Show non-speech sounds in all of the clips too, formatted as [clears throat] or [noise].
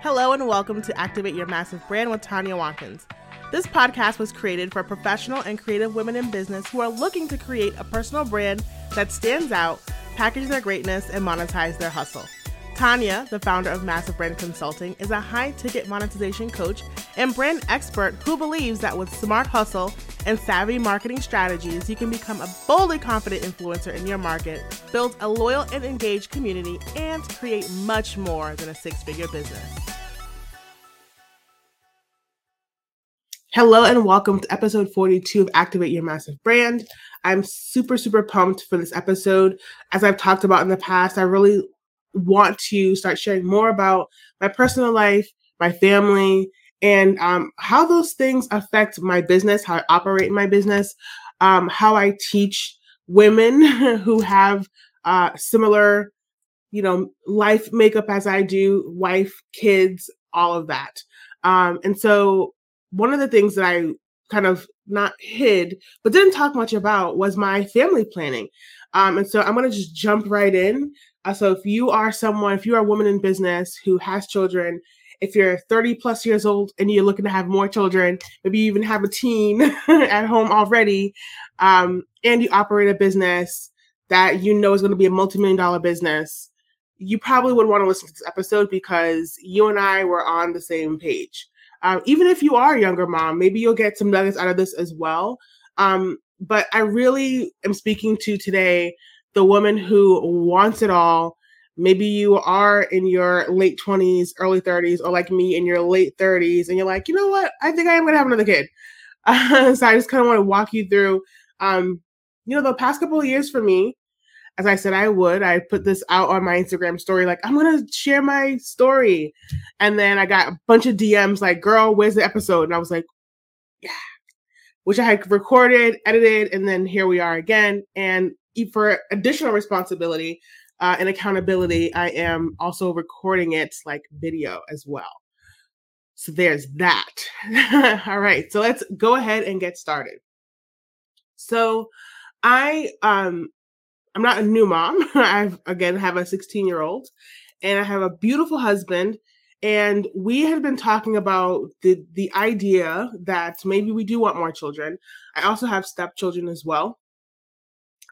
Hello and welcome to Activate Your Massive Brand with Tanya Watkins. This podcast was created for professional and creative women in business who are looking to create a personal brand that stands out, package their greatness, and monetize their hustle. Tanya, the founder of Massive Brand Consulting, is a high ticket monetization coach and brand expert who believes that with smart hustle and savvy marketing strategies, you can become a boldly confident influencer in your market, build a loyal and engaged community, and create much more than a six figure business. Hello and welcome to episode 42 of Activate Your Massive Brand. I'm super, super pumped for this episode. As I've talked about in the past, I really want to start sharing more about my personal life, my family, and um, how those things affect my business, how I operate my business, um, how I teach women [laughs] who have uh, similar, you know, life makeup as I do, wife, kids, all of that. Um, and so one of the things that I kind of not hid, but didn't talk much about was my family planning. Um, and so I'm going to just jump right in. Uh, so if you are someone, if you are a woman in business who has children, if you're 30 plus years old and you're looking to have more children, maybe you even have a teen [laughs] at home already, um, and you operate a business that you know is going to be a multi-million dollar business, you probably would want to listen to this episode because you and I were on the same page. Um, even if you are a younger mom, maybe you'll get some nuggets out of this as well. Um, but I really am speaking to today the woman who wants it all. Maybe you are in your late 20s, early 30s, or like me in your late 30s, and you're like, you know what? I think I am going to have another kid. Uh, [laughs] so I just kind of want to walk you through, um, you know, the past couple of years for me, as I said I would, I put this out on my Instagram story, like, I'm going to share my story. And then I got a bunch of DMs like, girl, where's the episode? And I was like, yeah, which I had recorded, edited, and then here we are again. And for additional responsibility uh, and accountability, I am also recording it like video as well. So there's that. [laughs] All right, so let's go ahead and get started. So I um I'm not a new mom. [laughs] I've again have a 16 year old and I have a beautiful husband. And we had been talking about the the idea that maybe we do want more children. I also have stepchildren as well.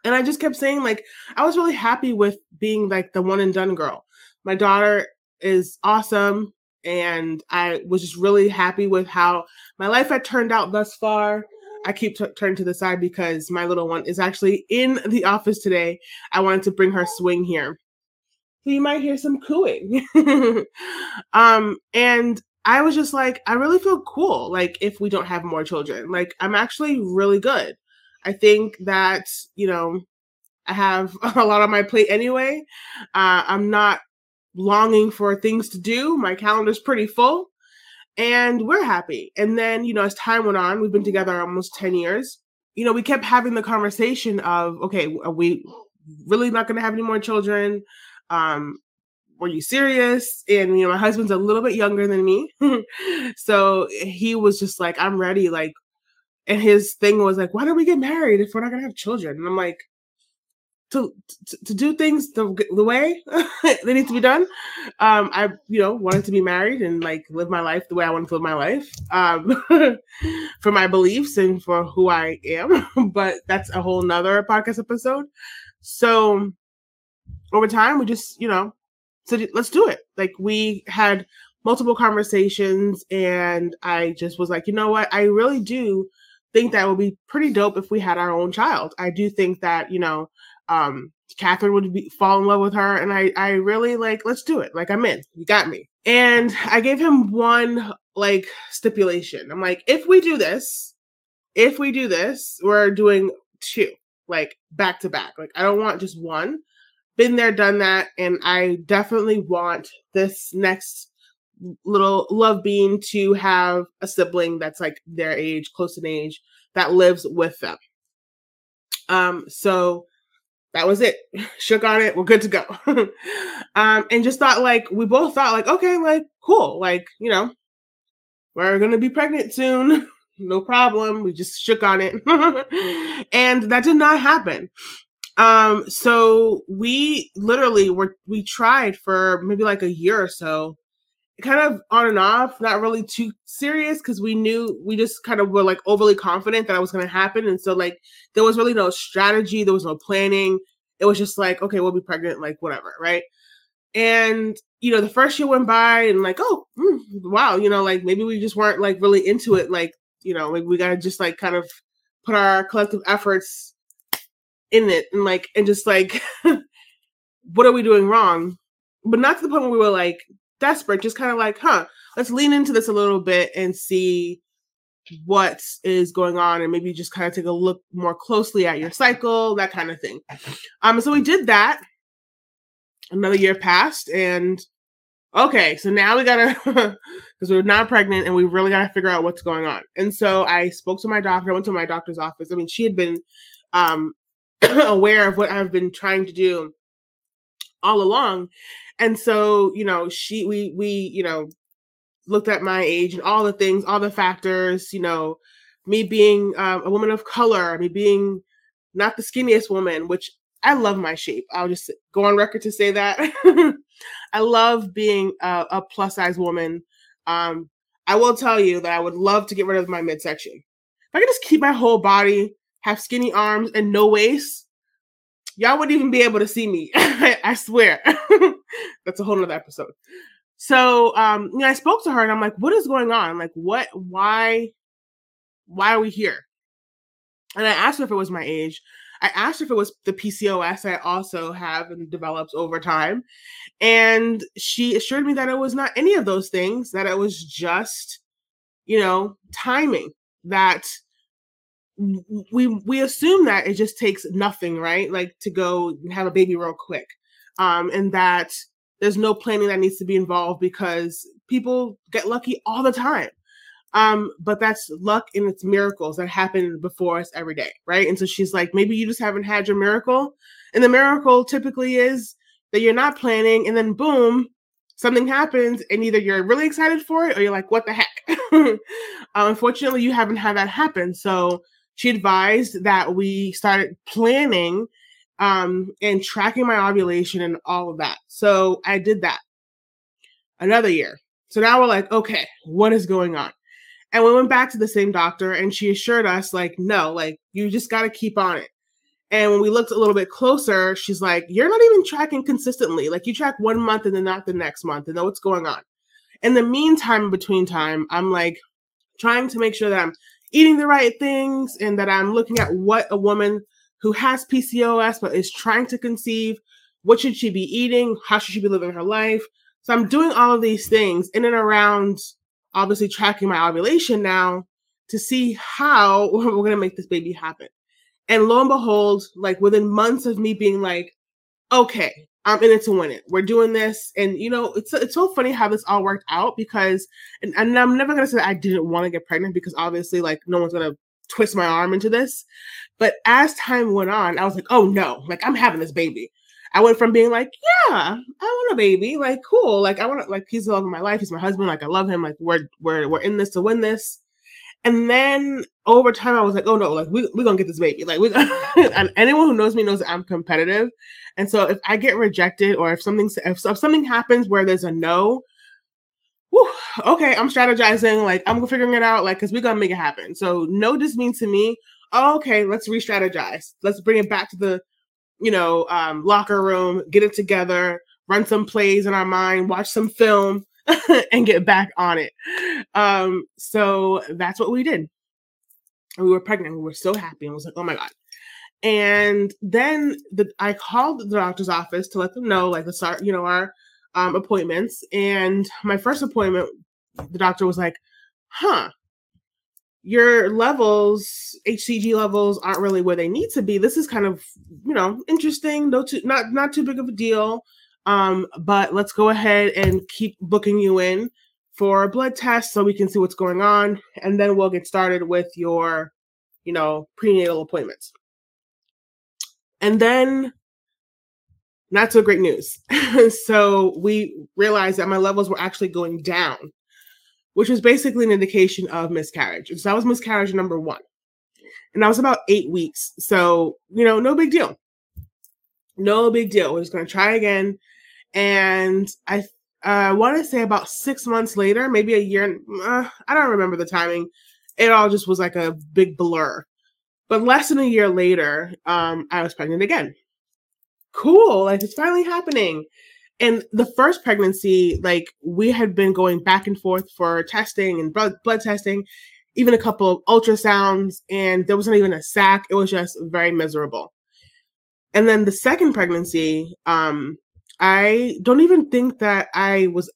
And I just kept saying, like, I was really happy with being like the one and done girl. My daughter is awesome. And I was just really happy with how my life had turned out thus far. I keep t- turning to the side because my little one is actually in the office today. I wanted to bring her swing here. So you might hear some cooing. [laughs] um, and I was just like, I really feel cool, like, if we don't have more children. Like, I'm actually really good. I think that, you know, I have [laughs] a lot on my plate anyway. Uh, I'm not longing for things to do. My calendar's pretty full and we're happy. And then, you know, as time went on, we've been together almost 10 years. You know, we kept having the conversation of, okay, are we really not going to have any more children? Um, were you serious? And, you know, my husband's a little bit younger than me. [laughs] so he was just like, I'm ready. Like, and his thing was like, why don't we get married if we're not to have children? And I'm like, to, to, to do things the, the way [laughs] they need to be done. Um, I, you know, wanted to be married and like live my life the way I want to live my life um, [laughs] for my beliefs and for who I am. [laughs] but that's a whole nother podcast episode. So over time, we just, you know, said, let's do it. Like we had multiple conversations and I just was like, you know what? I really do think that would be pretty dope if we had our own child. I do think that, you know, um Catherine would be, fall in love with her. And I, I really like, let's do it. Like, I'm in. You got me. And I gave him one like stipulation. I'm like, if we do this, if we do this, we're doing two, like back to back. Like, I don't want just one. Been there, done that. And I definitely want this next little love bean to have a sibling that's like their age, close in age, that lives with them. Um, so that was it. [laughs] Shook on it. We're good to go. [laughs] um, and just thought like we both thought like, okay, like cool, like you know, we're gonna be pregnant soon. [laughs] no problem. We just shook on it, and that did not happen. Um, so we literally were we tried for maybe like a year or so, kind of on and off, not really too serious because we knew we just kind of were like overly confident that it was going to happen. And so, like, there was really no strategy, there was no planning. It was just like, okay, we'll be pregnant, like, whatever, right? And, you know, the first year went by and, like, oh, mm, wow, you know, like maybe we just weren't like really into it. Like, you know, like we got to just like kind of put our collective efforts in it and like, and just like, [laughs] what are we doing wrong? But not to the point where we were like desperate, just kind of like, huh, let's lean into this a little bit and see what is going on and maybe just kind of take a look more closely at your cycle, that kind of thing. Um, so we did that. Another year passed, and okay, so now we gotta [laughs] because we're not pregnant and we really gotta figure out what's going on. And so I spoke to my doctor, I went to my doctor's office. I mean, she had been um [clears throat] aware of what I've been trying to do all along. And so, you know, she we we, you know, looked at my age and all the things, all the factors, you know, me being um, a woman of color, me being not the skinniest woman, which I love my shape. I'll just go on record to say that. [laughs] I love being a, a plus size woman. Um, I will tell you that I would love to get rid of my midsection. If I could just keep my whole body, have skinny arms and no waist, y'all wouldn't even be able to see me. [laughs] I swear. [laughs] That's a whole nother episode. So um, you know, I spoke to her and I'm like, what is going on? Like, what why why are we here? And I asked her if it was my age. I asked her if it was the PCOS I also have and developed over time. And she assured me that it was not any of those things, that it was just, you know, timing, that we we assume that it just takes nothing, right? Like to go have a baby real quick. Um, and that there's no planning that needs to be involved because people get lucky all the time. Um, but that's luck and it's miracles that happen before us every day, right? And so she's like, maybe you just haven't had your miracle. And the miracle typically is that you're not planning, and then boom, something happens, and either you're really excited for it or you're like, what the heck? [laughs] uh, unfortunately, you haven't had that happen. So she advised that we started planning um, and tracking my ovulation and all of that. So I did that another year. So now we're like, okay, what is going on? And we went back to the same doctor and she assured us, like, no, like, you just got to keep on it. And when we looked a little bit closer, she's like, you're not even tracking consistently. Like, you track one month and then not the next month and know what's going on. In the meantime, between time, I'm like trying to make sure that I'm eating the right things and that I'm looking at what a woman who has PCOS but is trying to conceive, what should she be eating? How should she be living her life? So I'm doing all of these things in and around obviously tracking my ovulation now to see how [laughs] we're going to make this baby happen. And lo and behold, like within months of me being like, okay, I'm in it to win it. We're doing this. And you know, it's it's so funny how this all worked out because and, and I'm never gonna say I didn't want to get pregnant because obviously like no one's gonna twist my arm into this. But as time went on, I was like, oh no, like I'm having this baby. I went from being like, yeah, I want a baby, like cool, like I want like he's the love of my life, he's my husband, like I love him, like we're we're we're in this to win this. And then over time, I was like, oh no, like we we're gonna get this baby, like we. [laughs] and anyone who knows me knows that I'm competitive, and so if I get rejected or if something if, if something happens where there's a no, whew, okay, I'm strategizing, like I'm figuring it out, like because we're gonna make it happen. So no just means to me, oh, okay, let's re-strategize. Let's bring it back to the, you know, um, locker room, get it together, run some plays in our mind, watch some film, [laughs] and get back on it. Um, so that's what we did. We were pregnant. We were so happy and was like, oh my God. And then the, I called the doctor's office to let them know, like, the start, you know, our um, appointments. And my first appointment, the doctor was like, huh, your levels, HCG levels aren't really where they need to be. This is kind of, you know, interesting, no too not not too big of a deal. Um, but let's go ahead and keep booking you in for a blood test so we can see what's going on, and then we'll get started with your, you know, prenatal appointments. And then not so great news. [laughs] so we realized that my levels were actually going down which was basically an indication of miscarriage. so that was miscarriage number one. And that was about eight weeks. So, you know, no big deal. No big deal. We're just going to try again. And I, I want to say about six months later, maybe a year. Uh, I don't remember the timing. It all just was like a big blur. But less than a year later, um, I was pregnant again. Cool, like it's finally happening. And the first pregnancy, like we had been going back and forth for testing and blood, blood testing, even a couple of ultrasounds, and there wasn't even a sac. It was just very miserable. And then the second pregnancy, um, I don't even think that I was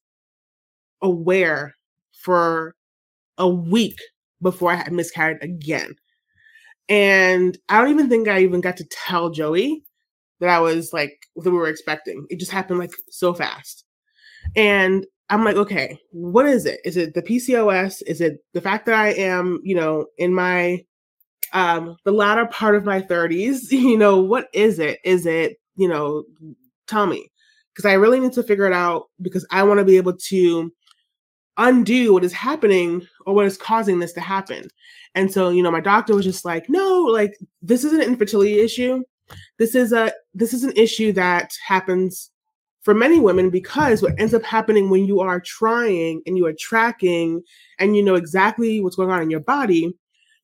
aware for a week before I had miscarried again. And I don't even think I even got to tell Joey that I was like that we were expecting. It just happened like so fast. And I'm like, okay, what is it? Is it the PCOS? Is it the fact that I am, you know, in my um the latter part of my 30s? [laughs] You know, what is it? Is it, you know, tell me. Because I really need to figure it out because I want to be able to undo what is happening or what is causing this to happen. And so, you know, my doctor was just like, no, like this is an infertility issue. This is a this is an issue that happens for many women because what ends up happening when you are trying and you are tracking and you know exactly what's going on in your body,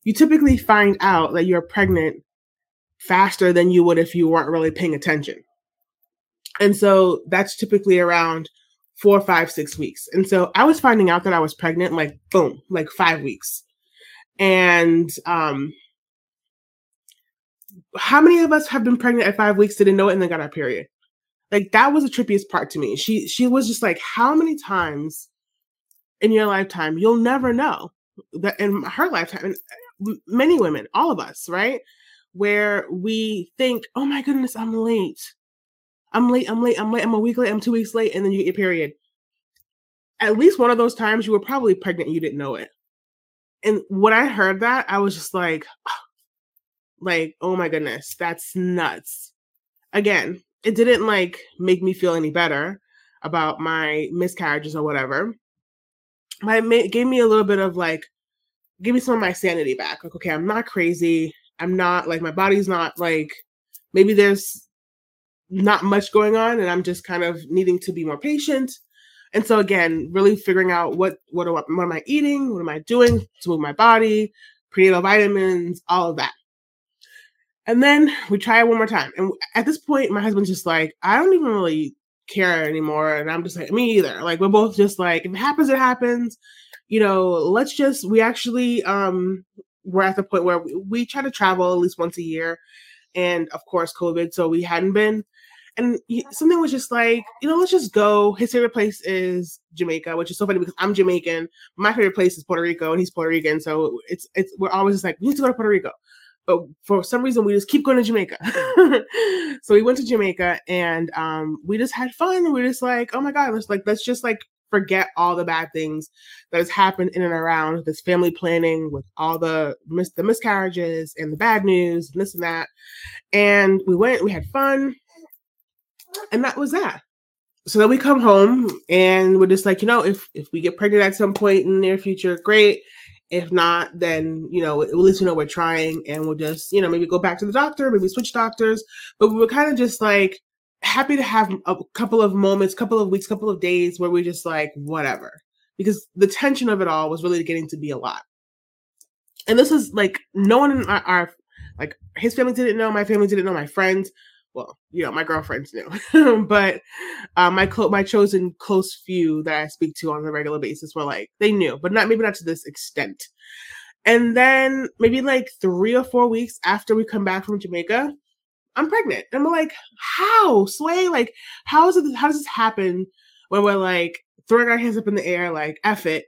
you typically find out that you're pregnant faster than you would if you weren't really paying attention. And so that's typically around four, five, six weeks. And so I was finding out that I was pregnant like boom, like five weeks. And um how many of us have been pregnant at five weeks, didn't know it, and then got our period? Like that was the trippiest part to me. She she was just like, how many times in your lifetime you'll never know that in her lifetime, and many women, all of us, right? Where we think, oh my goodness, I'm late. I'm late, I'm late, I'm late, I'm a week late, I'm two weeks late, and then you get your period. At least one of those times you were probably pregnant you didn't know it. And when I heard that, I was just like, [sighs] like, oh my goodness, that's nuts. Again, it didn't like make me feel any better about my miscarriages or whatever. But it gave me a little bit of like, give me some of my sanity back. Like, okay, I'm not crazy. I'm not like my body's not like maybe there's not much going on and I'm just kind of needing to be more patient. And so again, really figuring out what what, what am I eating, what am I doing to move my body, prenatal vitamins, all of that. And then we try it one more time. And at this point, my husband's just like, I don't even really care anymore. And I'm just like, me either. Like we're both just like, if it happens, it happens. You know, let's just we actually um we're at the point where we, we try to travel at least once a year. And of course, COVID, so we hadn't been. And he, something was just like, you know, let's just go. His favorite place is Jamaica, which is so funny because I'm Jamaican. My favorite place is Puerto Rico, and he's Puerto Rican. So it's it's we're always just like, we need to go to Puerto Rico but for some reason we just keep going to Jamaica. [laughs] so we went to Jamaica and um, we just had fun. We're just like, oh my god, let's like let's just like forget all the bad things that has happened in and around this family planning with all the mis- the miscarriages and the bad news and this and that. And we went, we had fun, and that was that. So then we come home and we're just like, you know, if if we get pregnant at some point in the near future, great. If not, then you know at least you know we're trying, and we'll just you know maybe go back to the doctor, maybe switch doctors. But we were kind of just like happy to have a couple of moments, couple of weeks, couple of days where we just like whatever, because the tension of it all was really getting to be a lot. And this is like no one in our, our like his family didn't know, my family didn't know, my friends well, you know, my girlfriends knew, [laughs] but uh, my clo- my chosen close few that I speak to on a regular basis were like they knew, but not maybe not to this extent. And then maybe like three or four weeks after we come back from Jamaica, I'm pregnant. And I'm like, how, Sway? Like, how is it? How does this happen when we're like throwing our hands up in the air, like, F it,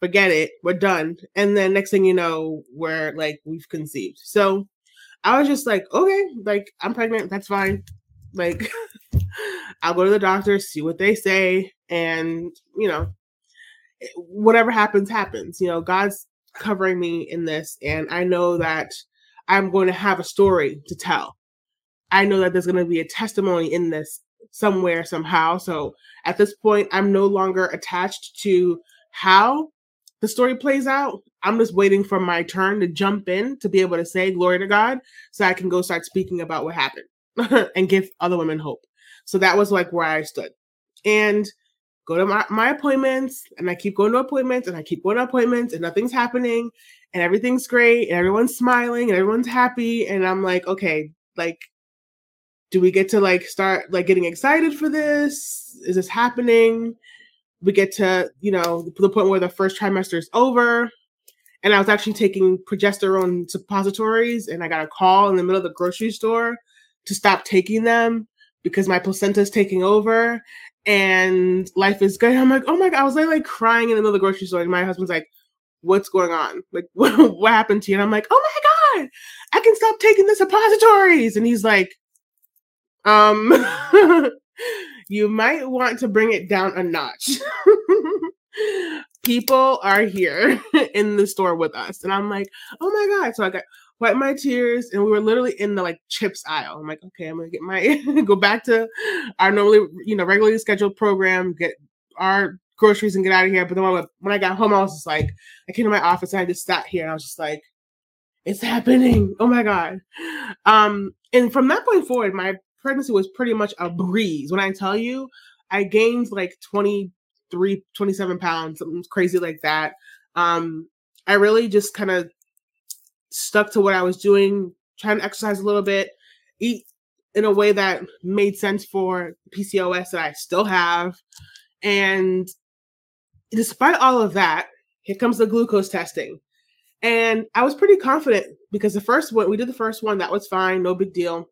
forget it, we're done. And then next thing you know, we're like, we've conceived. So I was just like, okay, like I'm pregnant, that's fine. Like [laughs] I'll go to the doctor, see what they say, and you know, whatever happens, happens. You know, God's covering me in this, and I know that I'm going to have a story to tell. I know that there's going to be a testimony in this somewhere, somehow. So at this point, I'm no longer attached to how the story plays out. I'm just waiting for my turn to jump in to be able to say glory to God so I can go start speaking about what happened [laughs] and give other women hope. So that was like where I stood. And go to my, my appointments and I keep going to appointments and I keep going to appointments and nothing's happening and everything's great and everyone's smiling and everyone's happy. And I'm like, okay, like, do we get to like start like getting excited for this? Is this happening? We get to, you know, the point where the first trimester is over. And I was actually taking progesterone suppositories and I got a call in the middle of the grocery store to stop taking them because my placenta is taking over and life is good. I'm like, oh my god, I was like, like crying in the middle of the grocery store, and my husband's like, what's going on? Like, [laughs] what, what happened to you? And I'm like, oh my god, I can stop taking the suppositories. And he's like, um, [laughs] you might want to bring it down a notch. [laughs] People are here [laughs] in the store with us. And I'm like, oh my God. So I got wipe my tears, and we were literally in the like chips aisle. I'm like, okay, I'm gonna get my [laughs] go back to our normally, you know, regularly scheduled program, get our groceries and get out of here. But then when I, when I got home, I was just like, I came to my office and I just sat here and I was just like, it's happening. Oh my God. Um, and from that point forward, my pregnancy was pretty much a breeze. When I tell you, I gained like 23, 27 pounds, something crazy like that. Um, I really just kind of stuck to what I was doing, trying to exercise a little bit, eat in a way that made sense for PCOS that I still have. And despite all of that, here comes the glucose testing. And I was pretty confident because the first one, we did the first one, that was fine, no big deal.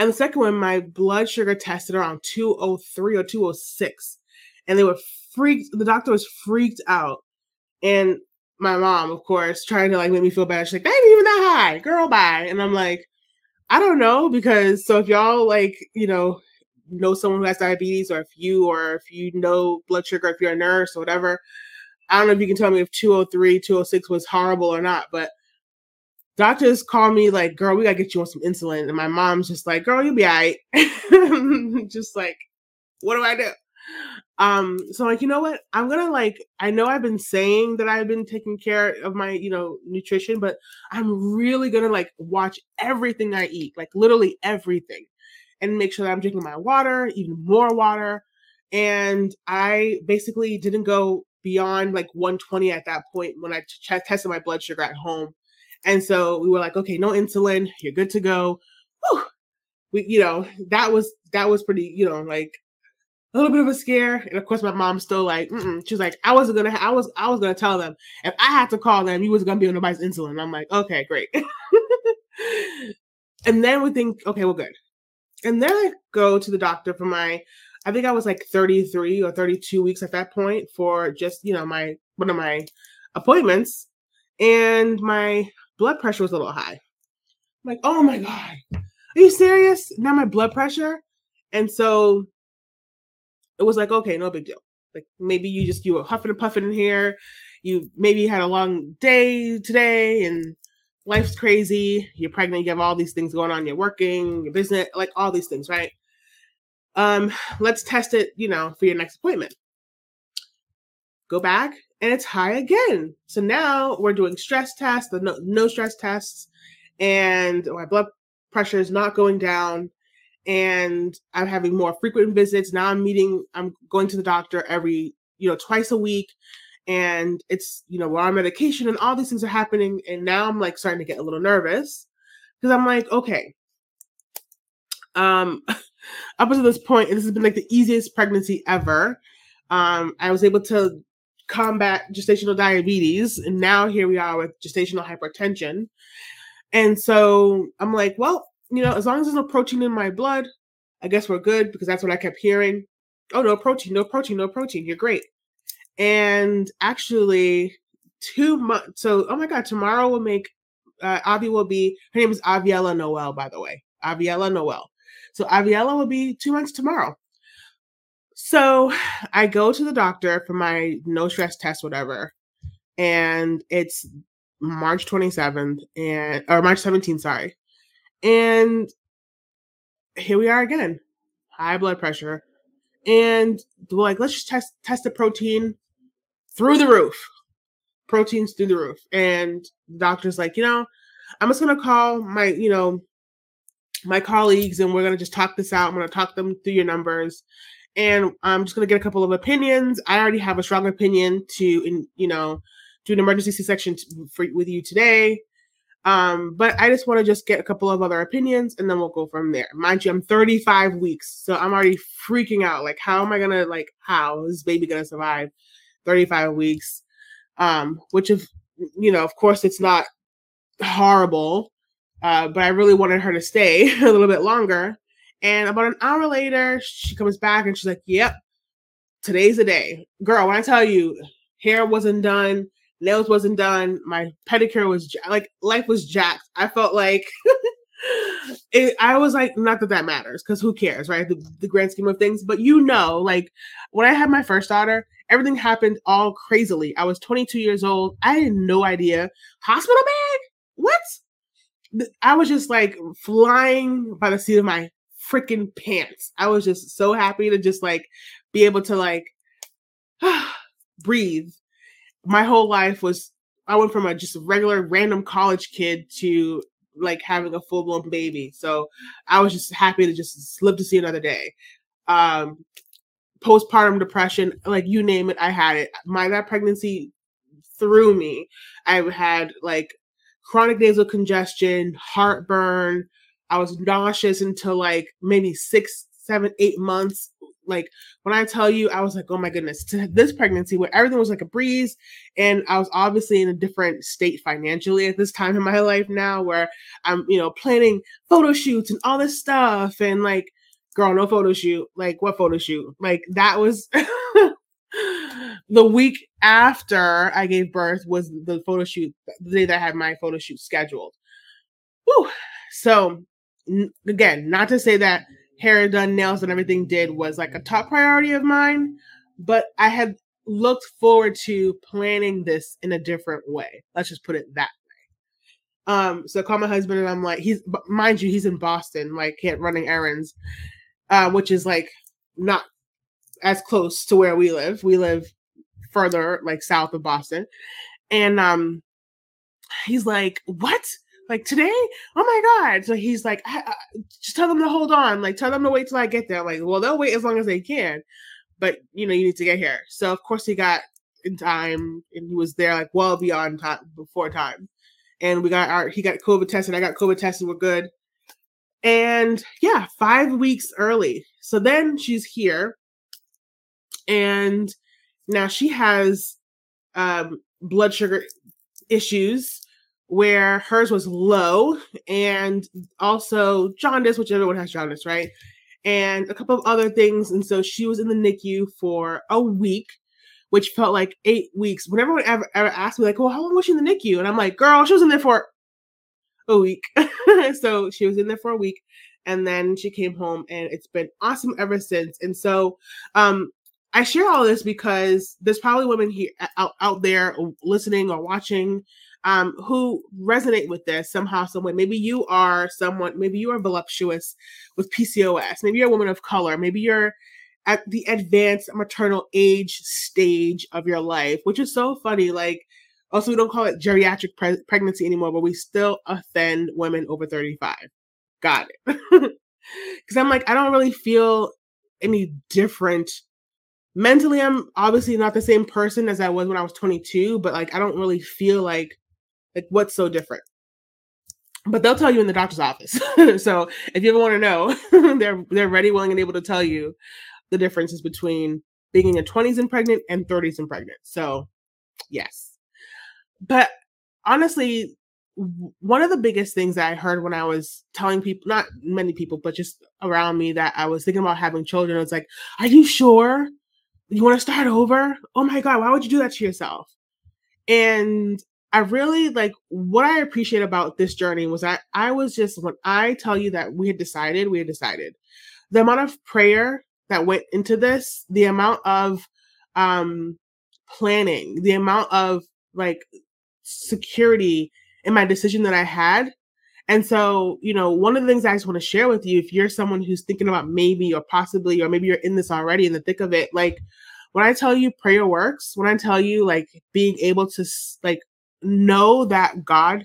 And the second one, my blood sugar tested around 203 or 206. And they were freaked, the doctor was freaked out. And my mom, of course, trying to like make me feel bad. She's like, that ain't even that high, girl, bye. And I'm like, I don't know, because so if y'all like, you know, know someone who has diabetes, or if you or if you know blood sugar, if you're a nurse or whatever, I don't know if you can tell me if 203, 206 was horrible or not, but doctors call me like, girl, we gotta get you on some insulin. And my mom's just like, girl, you'll be all right. [laughs] just like, what do I do? Um, so like, you know what? I'm gonna like, I know I've been saying that I've been taking care of my, you know, nutrition, but I'm really gonna like watch everything I eat, like literally everything, and make sure that I'm drinking my water, even more water. And I basically didn't go beyond like 120 at that point when I tested my blood sugar at home. And so we were like, okay, no insulin, you're good to go. Whew. We, you know, that was that was pretty, you know, like a little bit of a scare. And of course, my mom's still like, Mm-mm. she's like, I wasn't gonna, I was, I was gonna tell them if I had to call them, you was gonna be on nobody's insulin. I'm like, okay, great. [laughs] and then we think, okay, well, good. And then I go to the doctor for my, I think I was like 33 or 32 weeks at that point for just, you know, my one of my appointments, and my blood pressure was a little high. I'm like, oh my god, are you serious? Now my blood pressure, and so it was like, okay, no big deal. Like maybe you just you were huffing and puffing in here. You maybe had a long day today and life's crazy. You're pregnant, you have all these things going on, you're working, your business, like all these things, right? Um, let's test it, you know, for your next appointment. Go back and it's high again. So now we're doing stress tests, the no, no stress tests, and my blood pressure is not going down and I'm having more frequent visits. Now I'm meeting, I'm going to the doctor every, you know, twice a week. And it's, you know, we're on medication and all these things are happening. And now I'm like starting to get a little nervous because I'm like, okay, um, [laughs] up until this point, this has been like the easiest pregnancy ever. Um, I was able to combat gestational diabetes, and now here we are with gestational hypertension. And so I'm like, well, you know, as long as there's no protein in my blood, I guess we're good because that's what I kept hearing. Oh, no protein, no protein, no protein. You're great. And actually, two months. So, oh my God, tomorrow will make uh, Avi will be. Her name is Aviella Noel, by the way. Aviella Noel. So Aviella will be two months tomorrow. So I go to the doctor for my no stress test, whatever, and it's March 27th and or March 17th, sorry. And here we are again, high blood pressure. And we're like, let's just test test the protein through the roof. Proteins through the roof. And the doctor's like, you know, I'm just gonna call my, you know, my colleagues and we're gonna just talk this out. I'm gonna talk them through your numbers. And I'm just gonna get a couple of opinions. I already have a strong opinion to, in, you know, do an emergency C-section t- for, with you today. Um, but I just want to just get a couple of other opinions and then we'll go from there. Mind you, I'm 35 weeks, so I'm already freaking out. Like, how am I gonna like how is baby gonna survive 35 weeks? Um, which if you know, of course it's not horrible. Uh, but I really wanted her to stay [laughs] a little bit longer. And about an hour later, she comes back and she's like, Yep, today's the day. Girl, when I tell you, hair wasn't done, nails wasn't done, my pedicure was like life was jacked. I felt like [laughs] it, I was like, not that that matters, because who cares, right? The, the grand scheme of things. But you know, like when I had my first daughter, everything happened all crazily. I was 22 years old. I had no idea. Hospital bag? What? I was just like flying by the seat of my freaking pants. I was just so happy to just like be able to like [sighs] breathe. My whole life was I went from a just regular random college kid to like having a full blown baby. So I was just happy to just live to see another day. Um postpartum depression, like you name it, I had it. My that pregnancy threw me. I had like chronic nasal congestion, heartburn, I was nauseous until like maybe six, seven, eight months. Like when I tell you, I was like, oh my goodness, to this pregnancy where everything was like a breeze. And I was obviously in a different state financially at this time in my life now where I'm, you know, planning photo shoots and all this stuff. And like, girl, no photo shoot. Like, what photo shoot? Like, that was [laughs] the week after I gave birth was the photo shoot, the day that I had my photo shoot scheduled. Whew. So again, not to say that hair done, nails and everything did was like a top priority of mine, but I had looked forward to planning this in a different way. Let's just put it that way. Um, so I call my husband and I'm like, he's mind you, he's in Boston, like can't running errands, uh, which is like not as close to where we live. We live further, like south of Boston. And um he's like, What? Like today? Oh my god. So he's like just tell them to hold on. Like tell them to wait till i get there. I'm like well they'll wait as long as they can but you know you need to get here. So of course he got in time and he was there like well beyond time before time. And we got our he got covid tested i got covid tested we're good. And yeah five weeks early. So then she's here. And now she has um blood sugar issues where hers was low and also jaundice, which everyone has jaundice, right? And a couple of other things. And so she was in the NICU for a week, which felt like eight weeks. When everyone ever, ever asked me, like, well, how long was she in the NICU? And I'm like, girl, she was in there for a week. [laughs] so she was in there for a week. And then she came home and it's been awesome ever since. And so um I share all this because there's probably women here out, out there listening or watching um, who resonate with this somehow, some way. Maybe you are someone, maybe you are voluptuous with PCOS. Maybe you're a woman of color. Maybe you're at the advanced maternal age stage of your life, which is so funny. Like, also, we don't call it geriatric pre- pregnancy anymore, but we still offend women over 35. Got it. [laughs] Because I'm like, I don't really feel any different mentally i'm obviously not the same person as i was when i was 22 but like i don't really feel like like, what's so different? But they'll tell you in the doctor's office. [laughs] so if you ever want to know, [laughs] they're they're ready, willing, and able to tell you the differences between being in your 20s and pregnant and 30s and pregnant. So yes. But honestly, one of the biggest things that I heard when I was telling people, not many people, but just around me, that I was thinking about having children, I was like, Are you sure? You want to start over? Oh my God, why would you do that to yourself? And I really like what I appreciate about this journey was that I was just when I tell you that we had decided, we had decided. The amount of prayer that went into this, the amount of um planning, the amount of like security in my decision that I had. And so, you know, one of the things I just want to share with you, if you're someone who's thinking about maybe or possibly, or maybe you're in this already in the thick of it, like when I tell you prayer works, when I tell you like being able to like know that God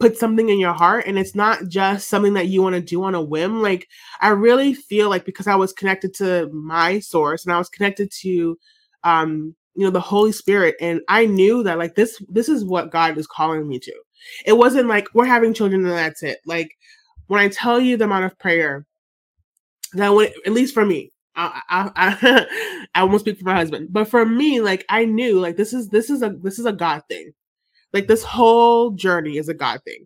put something in your heart and it's not just something that you want to do on a whim like i really feel like because i was connected to my source and i was connected to um you know the holy spirit and i knew that like this this is what god is calling me to it wasn't like we're having children and that's it like when i tell you the amount of prayer that when at least for me I, I, I, [laughs] I won't speak for my husband, but for me, like I knew, like this is this is a this is a God thing. Like this whole journey is a God thing.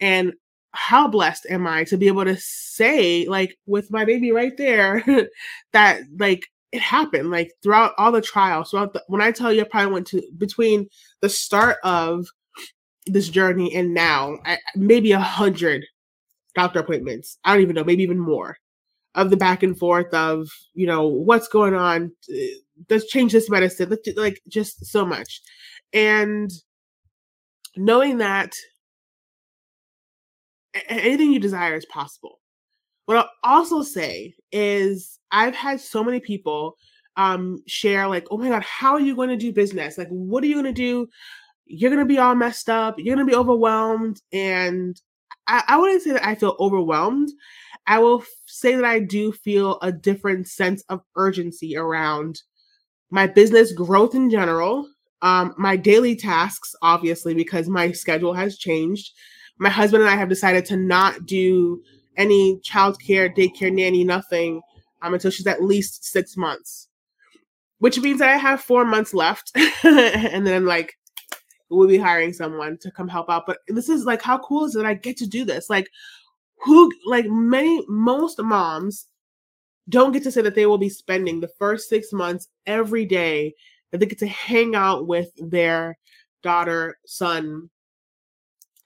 And how blessed am I to be able to say, like, with my baby right there, [laughs] that like it happened, like throughout all the trials, throughout the when I tell you I probably went to between the start of this journey and now, I, maybe a hundred doctor appointments. I don't even know, maybe even more of the back and forth of, you know, what's going on. Eh, let's change this medicine. Let's like just so much. And knowing that anything you desire is possible. What I'll also say is I've had so many people um share like, oh my god, how are you going to do business? Like, what are you going to do? You're going to be all messed up. You're going to be overwhelmed. And I, I wouldn't say that I feel overwhelmed. I will say that I do feel a different sense of urgency around my business growth in general, um, my daily tasks, obviously, because my schedule has changed. My husband and I have decided to not do any childcare, daycare, nanny, nothing um, until she's at least six months, which means that I have four months left. [laughs] and then, I'm like, we'll be hiring someone to come help out. But this is like, how cool is it? I get to do this. Like, who, like, many, most moms don't get to say that they will be spending the first six months every day that they get to hang out with their daughter, son,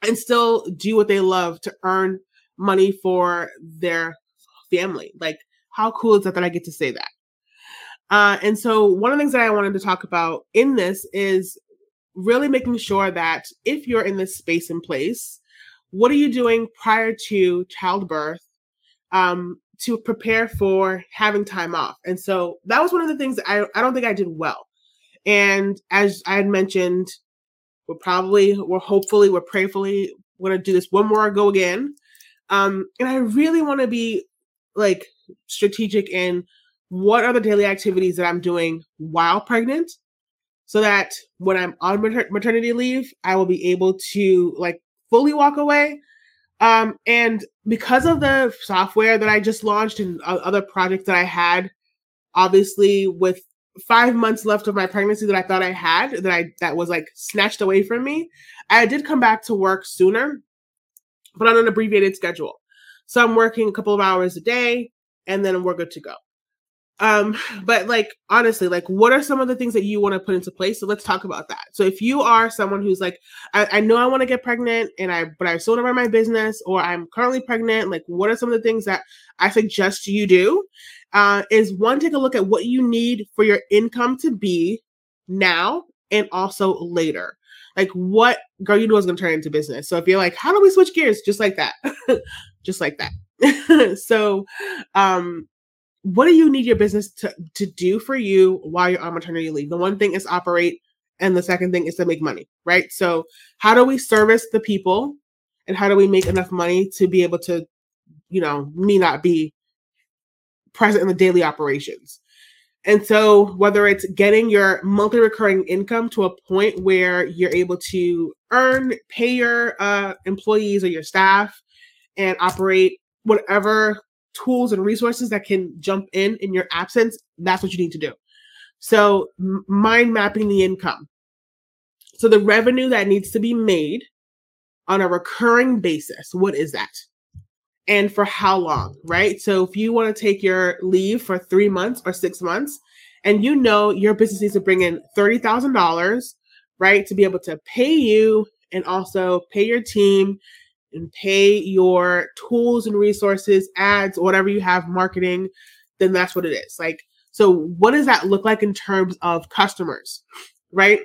and still do what they love to earn money for their family. Like, how cool is that that I get to say that? Uh, and so, one of the things that I wanted to talk about in this is really making sure that if you're in this space and place, what are you doing prior to childbirth um, to prepare for having time off? And so, that was one of the things I, I don't think I did well. And as I had mentioned, we're probably, we're hopefully, we're prayerfully to do this one more go again. Um, and I really want to be like strategic in what are the daily activities that I'm doing while pregnant so that when I'm on mater- maternity leave, I will be able to like fully walk away. Um, and because of the software that I just launched and other projects that I had, obviously with five months left of my pregnancy that I thought I had that I that was like snatched away from me. I did come back to work sooner, but on an abbreviated schedule. So I'm working a couple of hours a day and then we're good to go. Um, but like honestly, like what are some of the things that you want to put into place? So let's talk about that. So if you are someone who's like, I, I know I want to get pregnant and I but I still run my business or I'm currently pregnant, like what are some of the things that I suggest you do? Uh, is one take a look at what you need for your income to be now and also later. Like what girl you know is gonna turn into business. So if you're like, how do we switch gears? Just like that. [laughs] Just like that. [laughs] so um what do you need your business to, to do for you while you're on maternity leave? The one thing is operate, and the second thing is to make money, right? So, how do we service the people, and how do we make enough money to be able to, you know, me not be present in the daily operations? And so, whether it's getting your monthly recurring income to a point where you're able to earn, pay your uh, employees or your staff, and operate whatever tools and resources that can jump in in your absence, that's what you need to do. So, mind mapping the income. So, the revenue that needs to be made on a recurring basis, what is that? And for how long, right? So, if you want to take your leave for three months or six months, and you know your business needs to bring in $30,000, right, to be able to pay you and also pay your team and pay your tools and resources, ads, whatever you have, marketing, then that's what it is. Like, so what does that look like in terms of customers, right?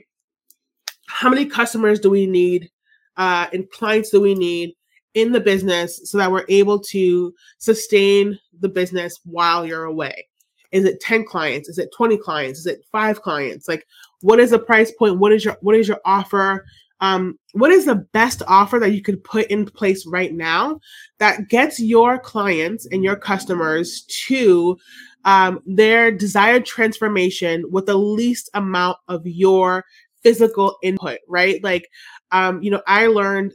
How many customers do we need uh, and clients do we need in the business so that we're able to sustain the business while you're away? Is it 10 clients? Is it 20 clients? Is it five clients? Like, what is the price point? What is your what is your offer? um, what is the best offer that you could put in place right now that gets your clients and your customers to um, their desired transformation with the least amount of your physical input, right? Like, um, you know, I learned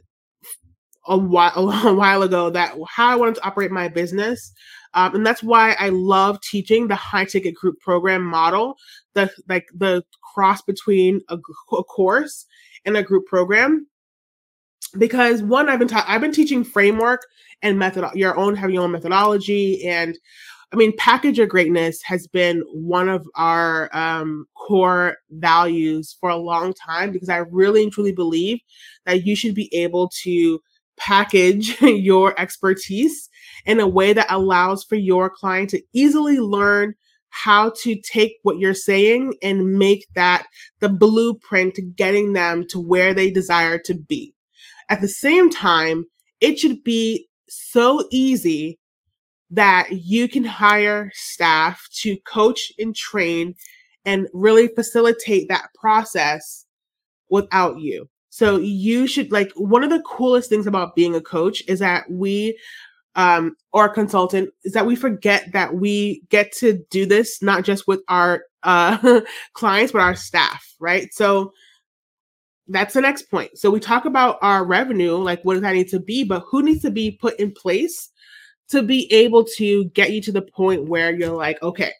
a while, [laughs] a long while ago that how I wanted to operate my business. Um, and that's why I love teaching the high ticket group program model, the like the cross between a, a course and a group program. Because one, I've been ta- I've been teaching framework and method your own having your own methodology and I mean, package your greatness has been one of our um, core values for a long time because I really and truly believe that you should be able to package [laughs] your expertise in a way that allows for your client to easily learn how to take what you're saying and make that the blueprint to getting them to where they desire to be. At the same time, it should be so easy that you can hire staff to coach and train and really facilitate that process without you. So you should like one of the coolest things about being a coach is that we um or a consultant is that we forget that we get to do this not just with our uh [laughs] clients but our staff, right? So that's the next point. So we talk about our revenue, like what does that need to be, but who needs to be put in place to be able to get you to the point where you're like, okay,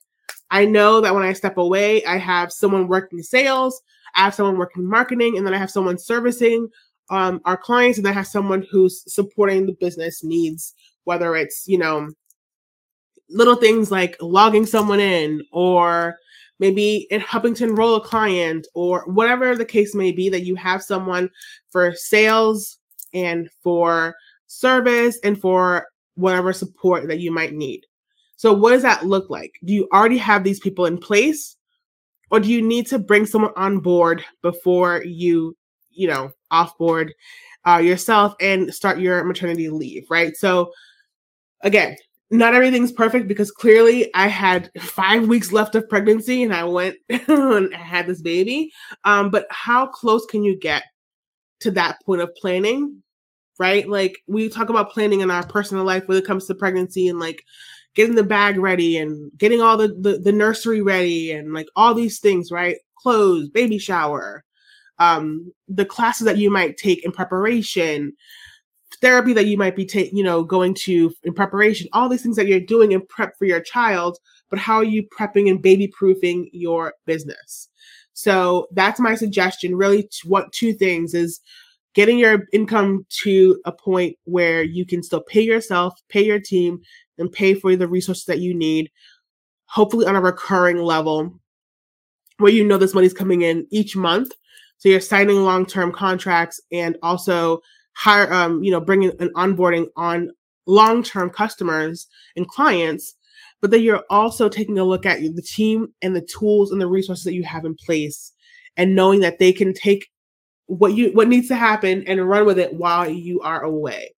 I know that when I step away, I have someone working sales, I have someone working marketing, and then I have someone servicing um, our clients, and then I have someone who's supporting the business needs, whether it's, you know, little things like logging someone in or maybe in helping to enroll a client or whatever the case may be that you have someone for sales and for service and for whatever support that you might need. So, what does that look like? Do you already have these people in place, or do you need to bring someone on board before you, you know, offboard uh, yourself and start your maternity leave? Right. So, again, not everything's perfect because clearly I had five weeks left of pregnancy and I went [laughs] and I had this baby. Um, but how close can you get to that point of planning right? Like we talk about planning in our personal life when it comes to pregnancy and like getting the bag ready and getting all the, the, the nursery ready and like all these things, right? Clothes, baby shower, um, the classes that you might take in preparation, therapy that you might be taking, you know, going to in preparation, all these things that you're doing in prep for your child, but how are you prepping and baby proofing your business? So that's my suggestion. Really, what two things is getting your income to a point where you can still pay yourself, pay your team, and pay for the resources that you need, hopefully on a recurring level where you know this money's coming in each month. So you're signing long-term contracts and also hire, um, you know, bringing an onboarding on long-term customers and clients. But then you're also taking a look at the team and the tools and the resources that you have in place and knowing that they can take what you what needs to happen and run with it while you are away.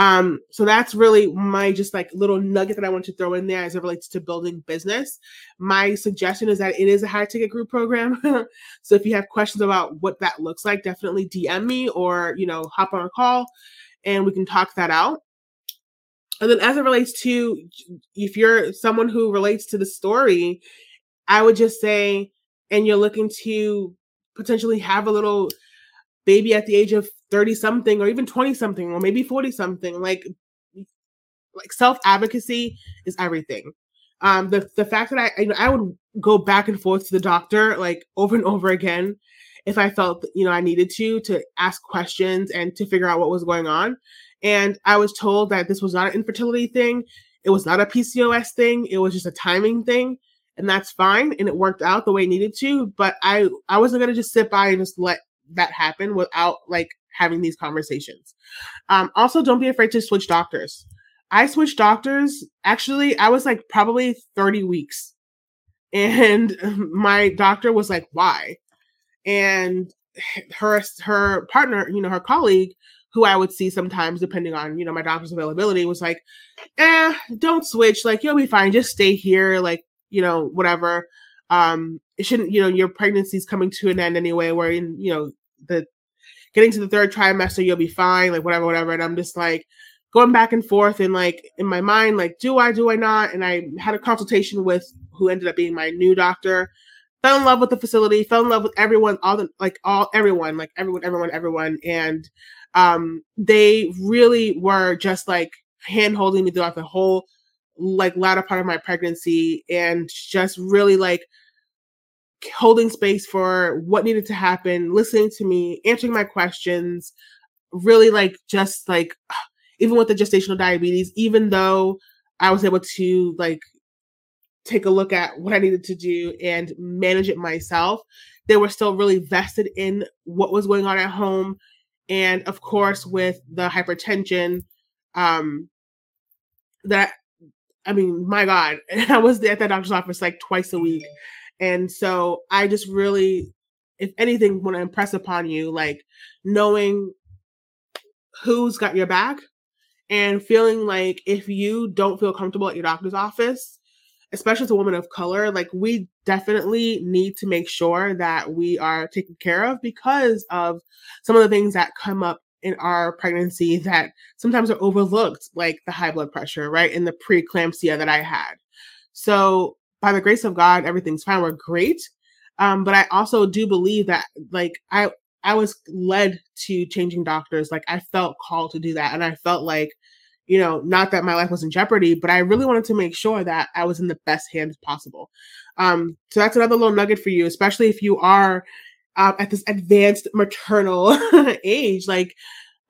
Um, so that's really my just like little nugget that I want to throw in there as it relates to building business. My suggestion is that it is a high ticket group program. [laughs] so if you have questions about what that looks like, definitely DM me or you know hop on a call and we can talk that out. And then as it relates to if you're someone who relates to the story, I would just say, and you're looking to potentially have a little baby at the age of 30 something or even 20 something or maybe 40 something like like self advocacy is everything. Um the the fact that i you know i would go back and forth to the doctor like over and over again if i felt you know i needed to to ask questions and to figure out what was going on. And i was told that this was not an infertility thing. It was not a pcos thing. It was just a timing thing. And that's fine. And it worked out the way it needed to. But i i wasn't going to just sit by and just let that happen without like having these conversations. Um, also, don't be afraid to switch doctors. I switched doctors. Actually, I was like probably 30 weeks. And [laughs] my doctor was like, why? And her her partner, you know, her colleague, who I would see sometimes depending on, you know, my doctor's availability, was like, eh, don't switch. Like, you'll be fine. Just stay here. Like, you know, whatever. Um, it shouldn't, you know, your pregnancy's coming to an end anyway, where in, you know, the getting to the third trimester, you'll be fine, like whatever, whatever. And I'm just like going back and forth and like in my mind, like, do I, do I not? And I had a consultation with who ended up being my new doctor. Fell in love with the facility, fell in love with everyone, all the like all everyone, like everyone, everyone, everyone. And um they really were just like hand holding me throughout the whole like latter part of my pregnancy and just really like holding space for what needed to happen, listening to me, answering my questions, really like just like [sighs] even with the gestational diabetes, even though I was able to like take a look at what I needed to do and manage it myself, they were still really vested in what was going on at home. And of course, with the hypertension, um, that I mean, my God, [laughs] I was at that doctor's office like twice a week. And so I just really, if anything, want to impress upon you, like knowing who's got your back and feeling like if you don't feel comfortable at your doctor's office, especially as a woman of color, like we definitely need to make sure that we are taken care of because of some of the things that come up in our pregnancy that sometimes are overlooked, like the high blood pressure, right? And the preeclampsia that I had. So by the grace of God, everything's fine. We're great. Um, but I also do believe that like I I was led to changing doctors. Like I felt called to do that. And I felt like, you know, not that my life was in jeopardy, but I really wanted to make sure that I was in the best hands possible. Um, so that's another little nugget for you, especially if you are uh, at this advanced maternal [laughs] age. Like,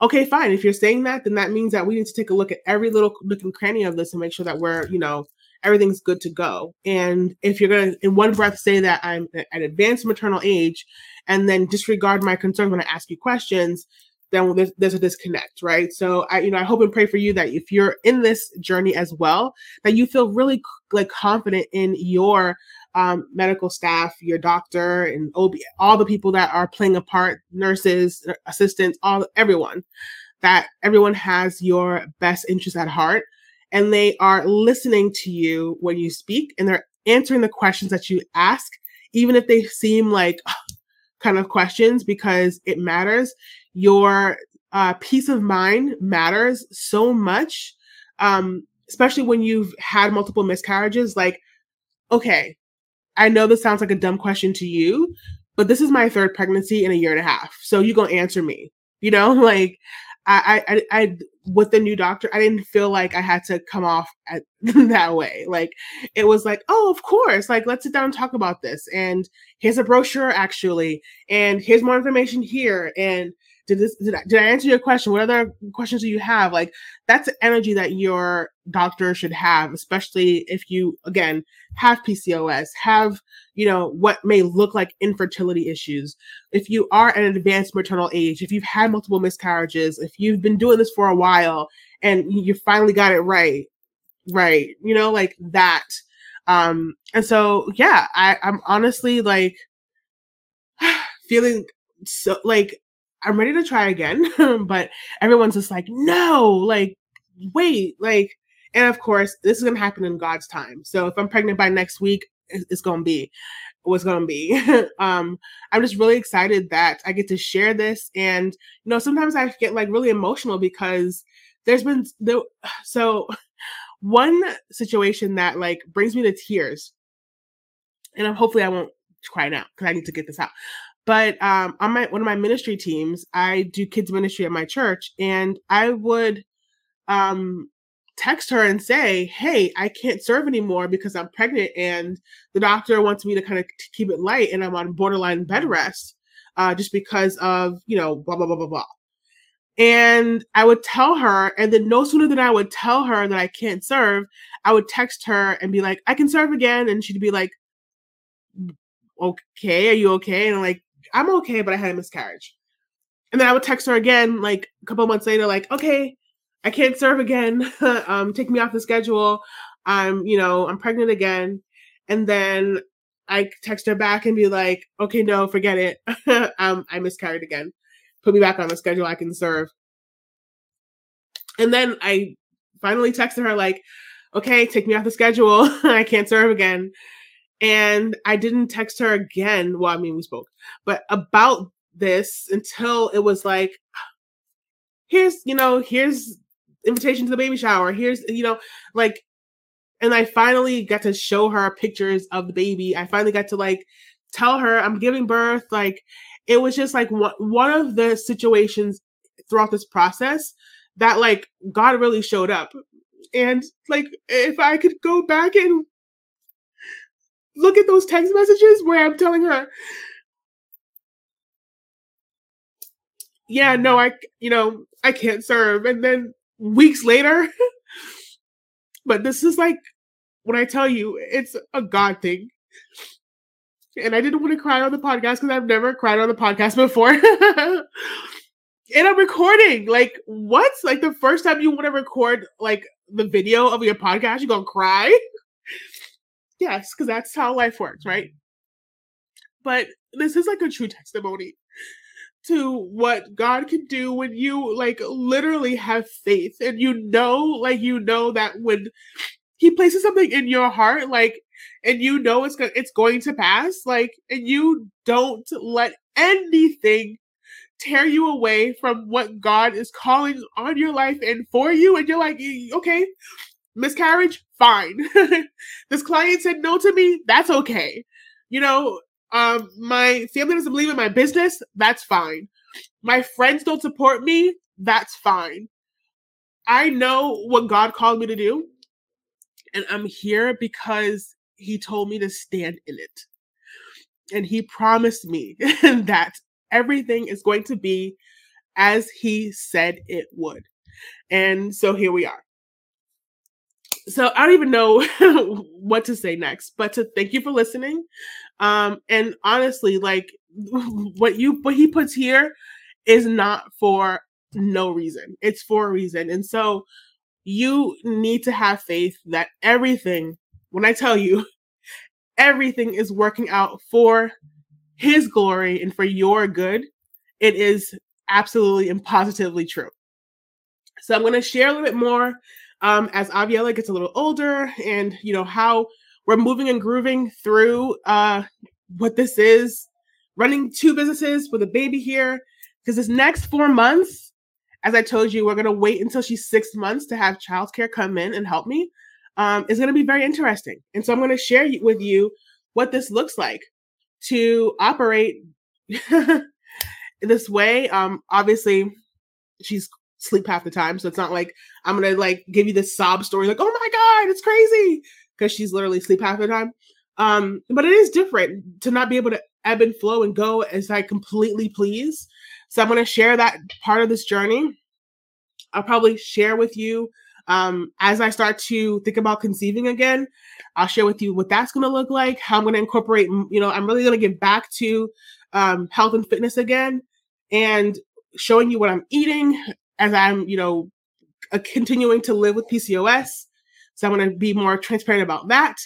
okay, fine. If you're saying that, then that means that we need to take a look at every little nook and cranny of this and make sure that we're, you know, everything's good to go. And if you're going to, in one breath, say that I'm at advanced maternal age and then disregard my concerns when I ask you questions, then there's, there's a disconnect, right? So I, you know, I hope and pray for you that if you're in this journey as well, that you feel really like confident in your um, medical staff, your doctor, and OB, all the people that are playing a part, nurses, assistants, all everyone, that everyone has your best interest at heart and they are listening to you when you speak and they're answering the questions that you ask, even if they seem like [sighs] kind of questions, because it matters. Your uh, peace of mind matters so much, um, especially when you've had multiple miscarriages. Like, okay, I know this sounds like a dumb question to you, but this is my third pregnancy in a year and a half. So you gonna answer me, you know, [laughs] like I, I, I, with the new doctor, I didn't feel like I had to come off at, [laughs] that way. Like it was like, oh, of course, like let's sit down and talk about this. And here's a brochure actually, and here's more information here. And did this did I, did I answer your question? What other questions do you have? Like that's the energy that your doctor should have, especially if you again have PCOS, have you know what may look like infertility issues. If you are at an advanced maternal age, if you've had multiple miscarriages, if you've been doing this for a while and you finally got it right, right, you know, like that. Um, and so yeah, I, I'm honestly like [sighs] feeling so like I'm ready to try again, [laughs] but everyone's just like, no, like, wait, like, and of course, this is gonna happen in God's time. So if I'm pregnant by next week, it's gonna be what's gonna be. [laughs] um, I'm just really excited that I get to share this, and you know, sometimes I get like really emotional because there's been the [sighs] so [sighs] one situation that like brings me to tears, and I'm hopefully I won't cry now because I need to get this out. But um, on my one of my ministry teams, I do kids ministry at my church, and I would um, text her and say, "Hey, I can't serve anymore because I'm pregnant, and the doctor wants me to kind of keep it light, and I'm on borderline bed rest, uh, just because of you know blah blah blah blah blah." And I would tell her, and then no sooner than I would tell her that I can't serve, I would text her and be like, "I can serve again," and she'd be like, "Okay, are you okay?" And I'm like, I'm okay, but I had a miscarriage. And then I would text her again, like a couple months later, like, okay, I can't serve again. [laughs] um, take me off the schedule. I'm, you know, I'm pregnant again. And then I text her back and be like, okay, no, forget it. [laughs] um, I miscarried again. Put me back on the schedule. I can serve. And then I finally texted her like, okay, take me off the schedule. [laughs] I can't serve again. And I didn't text her again. Well, I mean, we spoke, but about this until it was like, here's, you know, here's invitation to the baby shower. Here's, you know, like, and I finally got to show her pictures of the baby. I finally got to like tell her I'm giving birth. Like, it was just like one, one of the situations throughout this process that like God really showed up. And like, if I could go back and look at those text messages where I'm telling her, yeah, no, I, you know, I can't serve. And then weeks later, [laughs] but this is like when I tell you, it's a God thing. And I didn't want to cry on the podcast because I've never cried on the podcast before. [laughs] and I'm recording. Like, what? Like the first time you want to record like the video of your podcast, you're gonna cry? [laughs] yes, because that's how life works, right? Mm-hmm. But this is like a true testimony to what God can do when you like literally have faith and you know, like you know that when He places something in your heart, like and you know it's going it's going to pass, like and you don't let anything tear you away from what God is calling on your life and for you, and you're like, okay, miscarriage, fine. [laughs] this client said no to me, that's okay. You know, um, my family doesn't believe in my business, that's fine. My friends don't support me, that's fine. I know what God called me to do, and I'm here because He told me to stand in it. And He promised me [laughs] that everything is going to be as He said it would. And so here we are so I don't even know [laughs] what to say next, but to thank you for listening. Um, and honestly, like [laughs] what you what he puts here is not for no reason. It's for a reason. And so you need to have faith that everything, when I tell you, [laughs] everything is working out for his glory and for your good, it is absolutely and positively true. So I'm going to share a little bit more um, as Aviella gets a little older and, you know, how we're moving and grooving through uh, what this is running two businesses with a baby here. Because this next four months, as I told you, we're going to wait until she's six months to have childcare come in and help me. Um, is going to be very interesting. And so I'm going to share with you what this looks like to operate [laughs] this way. Um, obviously, she's sleep half the time. So it's not like I'm gonna like give you this sob story, like, oh my god, it's crazy. Because she's literally sleep half the time. Um, but it is different to not be able to ebb and flow and go as I completely please. So I'm gonna share that part of this journey. I'll probably share with you um, as I start to think about conceiving again. I'll share with you what that's going to look like, how I'm going to incorporate, you know, I'm really going to get back to um, health and fitness again and showing you what I'm eating, as I'm, you know, uh, continuing to live with PCOS. So I'm going to be more transparent about that.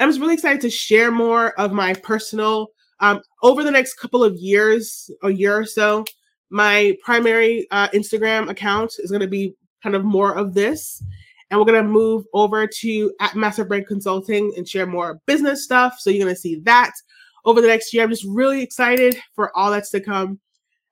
I'm just really excited to share more of my personal, um, over the next couple of years, a year or so, my primary uh, Instagram account is going to be kind of more of this. And we're going to move over to at Massive Brand Consulting and share more business stuff. So you're going to see that over the next year. I'm just really excited for all that's to come.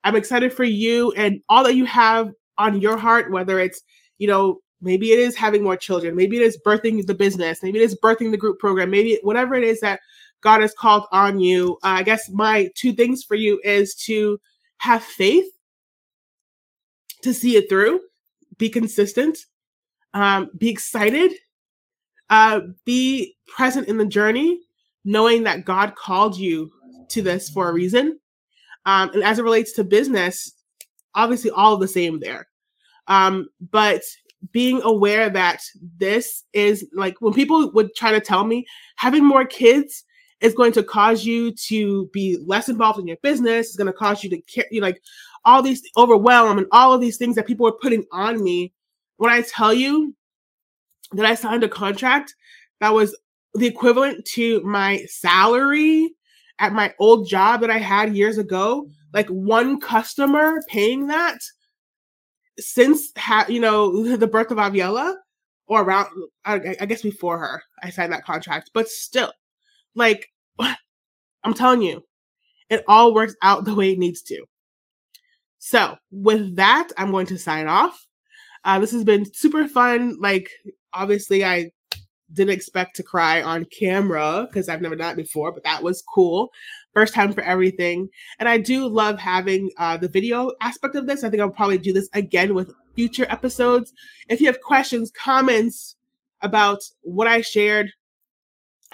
I'm excited for you and all that you have on your heart, whether it's, you know, maybe it is having more children, maybe it is birthing the business, maybe it is birthing the group program, maybe whatever it is that God has called on you. Uh, I guess my two things for you is to have faith, to see it through, be consistent, um, be excited, uh, be present in the journey, knowing that God called you to this for a reason. Um, and as it relates to business, obviously all the same there. Um, but being aware that this is like when people would try to tell me having more kids is going to cause you to be less involved in your business, it's going to cause you to care, you like all these overwhelm and all of these things that people are putting on me. When I tell you that I signed a contract that was the equivalent to my salary at my old job that I had years ago, like one customer paying that since ha- you know the birth of Aviella or around I, I guess before her I signed that contract but still like [sighs] I'm telling you it all works out the way it needs to So, with that, I'm going to sign off. Uh, this has been super fun. Like, obviously, I didn't expect to cry on camera because I've never done it before, but that was cool. First time for everything. And I do love having uh, the video aspect of this. I think I'll probably do this again with future episodes. If you have questions, comments about what I shared,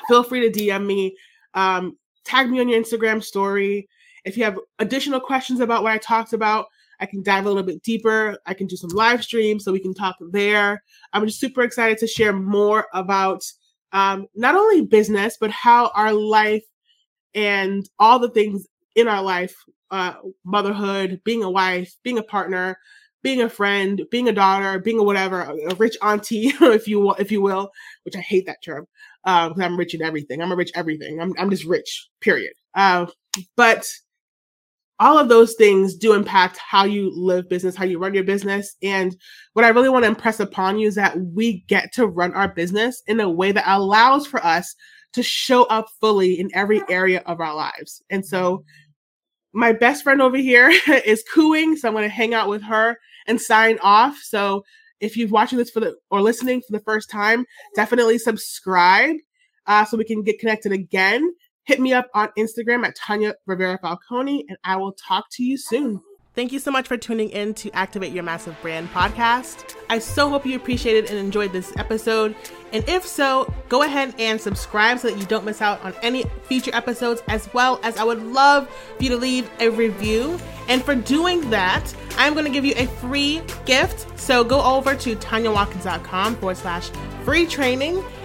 feel free to DM me. Um, tag me on your Instagram story. If you have additional questions about what I talked about, I can dive a little bit deeper. I can do some live streams so we can talk there. I'm just super excited to share more about um, not only business, but how our life and all the things in our life uh, motherhood, being a wife, being a partner, being a friend, being a daughter, being a whatever, a rich auntie, [laughs] if you will, if you will, which I hate that term because um, I'm rich in everything. I'm a rich everything. I'm I'm just rich. Period. Uh, but all of those things do impact how you live business, how you run your business. And what I really want to impress upon you is that we get to run our business in a way that allows for us to show up fully in every area of our lives. And so my best friend over here [laughs] is cooing, so I'm going to hang out with her and sign off. So if you're watching this for the or listening for the first time, definitely subscribe uh, so we can get connected again hit me up on Instagram at Tanya Rivera Falcone, and I will talk to you soon. Thank you so much for tuning in to Activate Your Massive Brand podcast. I so hope you appreciated and enjoyed this episode. And if so, go ahead and subscribe so that you don't miss out on any future episodes, as well as I would love for you to leave a review. And for doing that, I'm going to give you a free gift. So go over to tanyawatkins.com forward slash free training.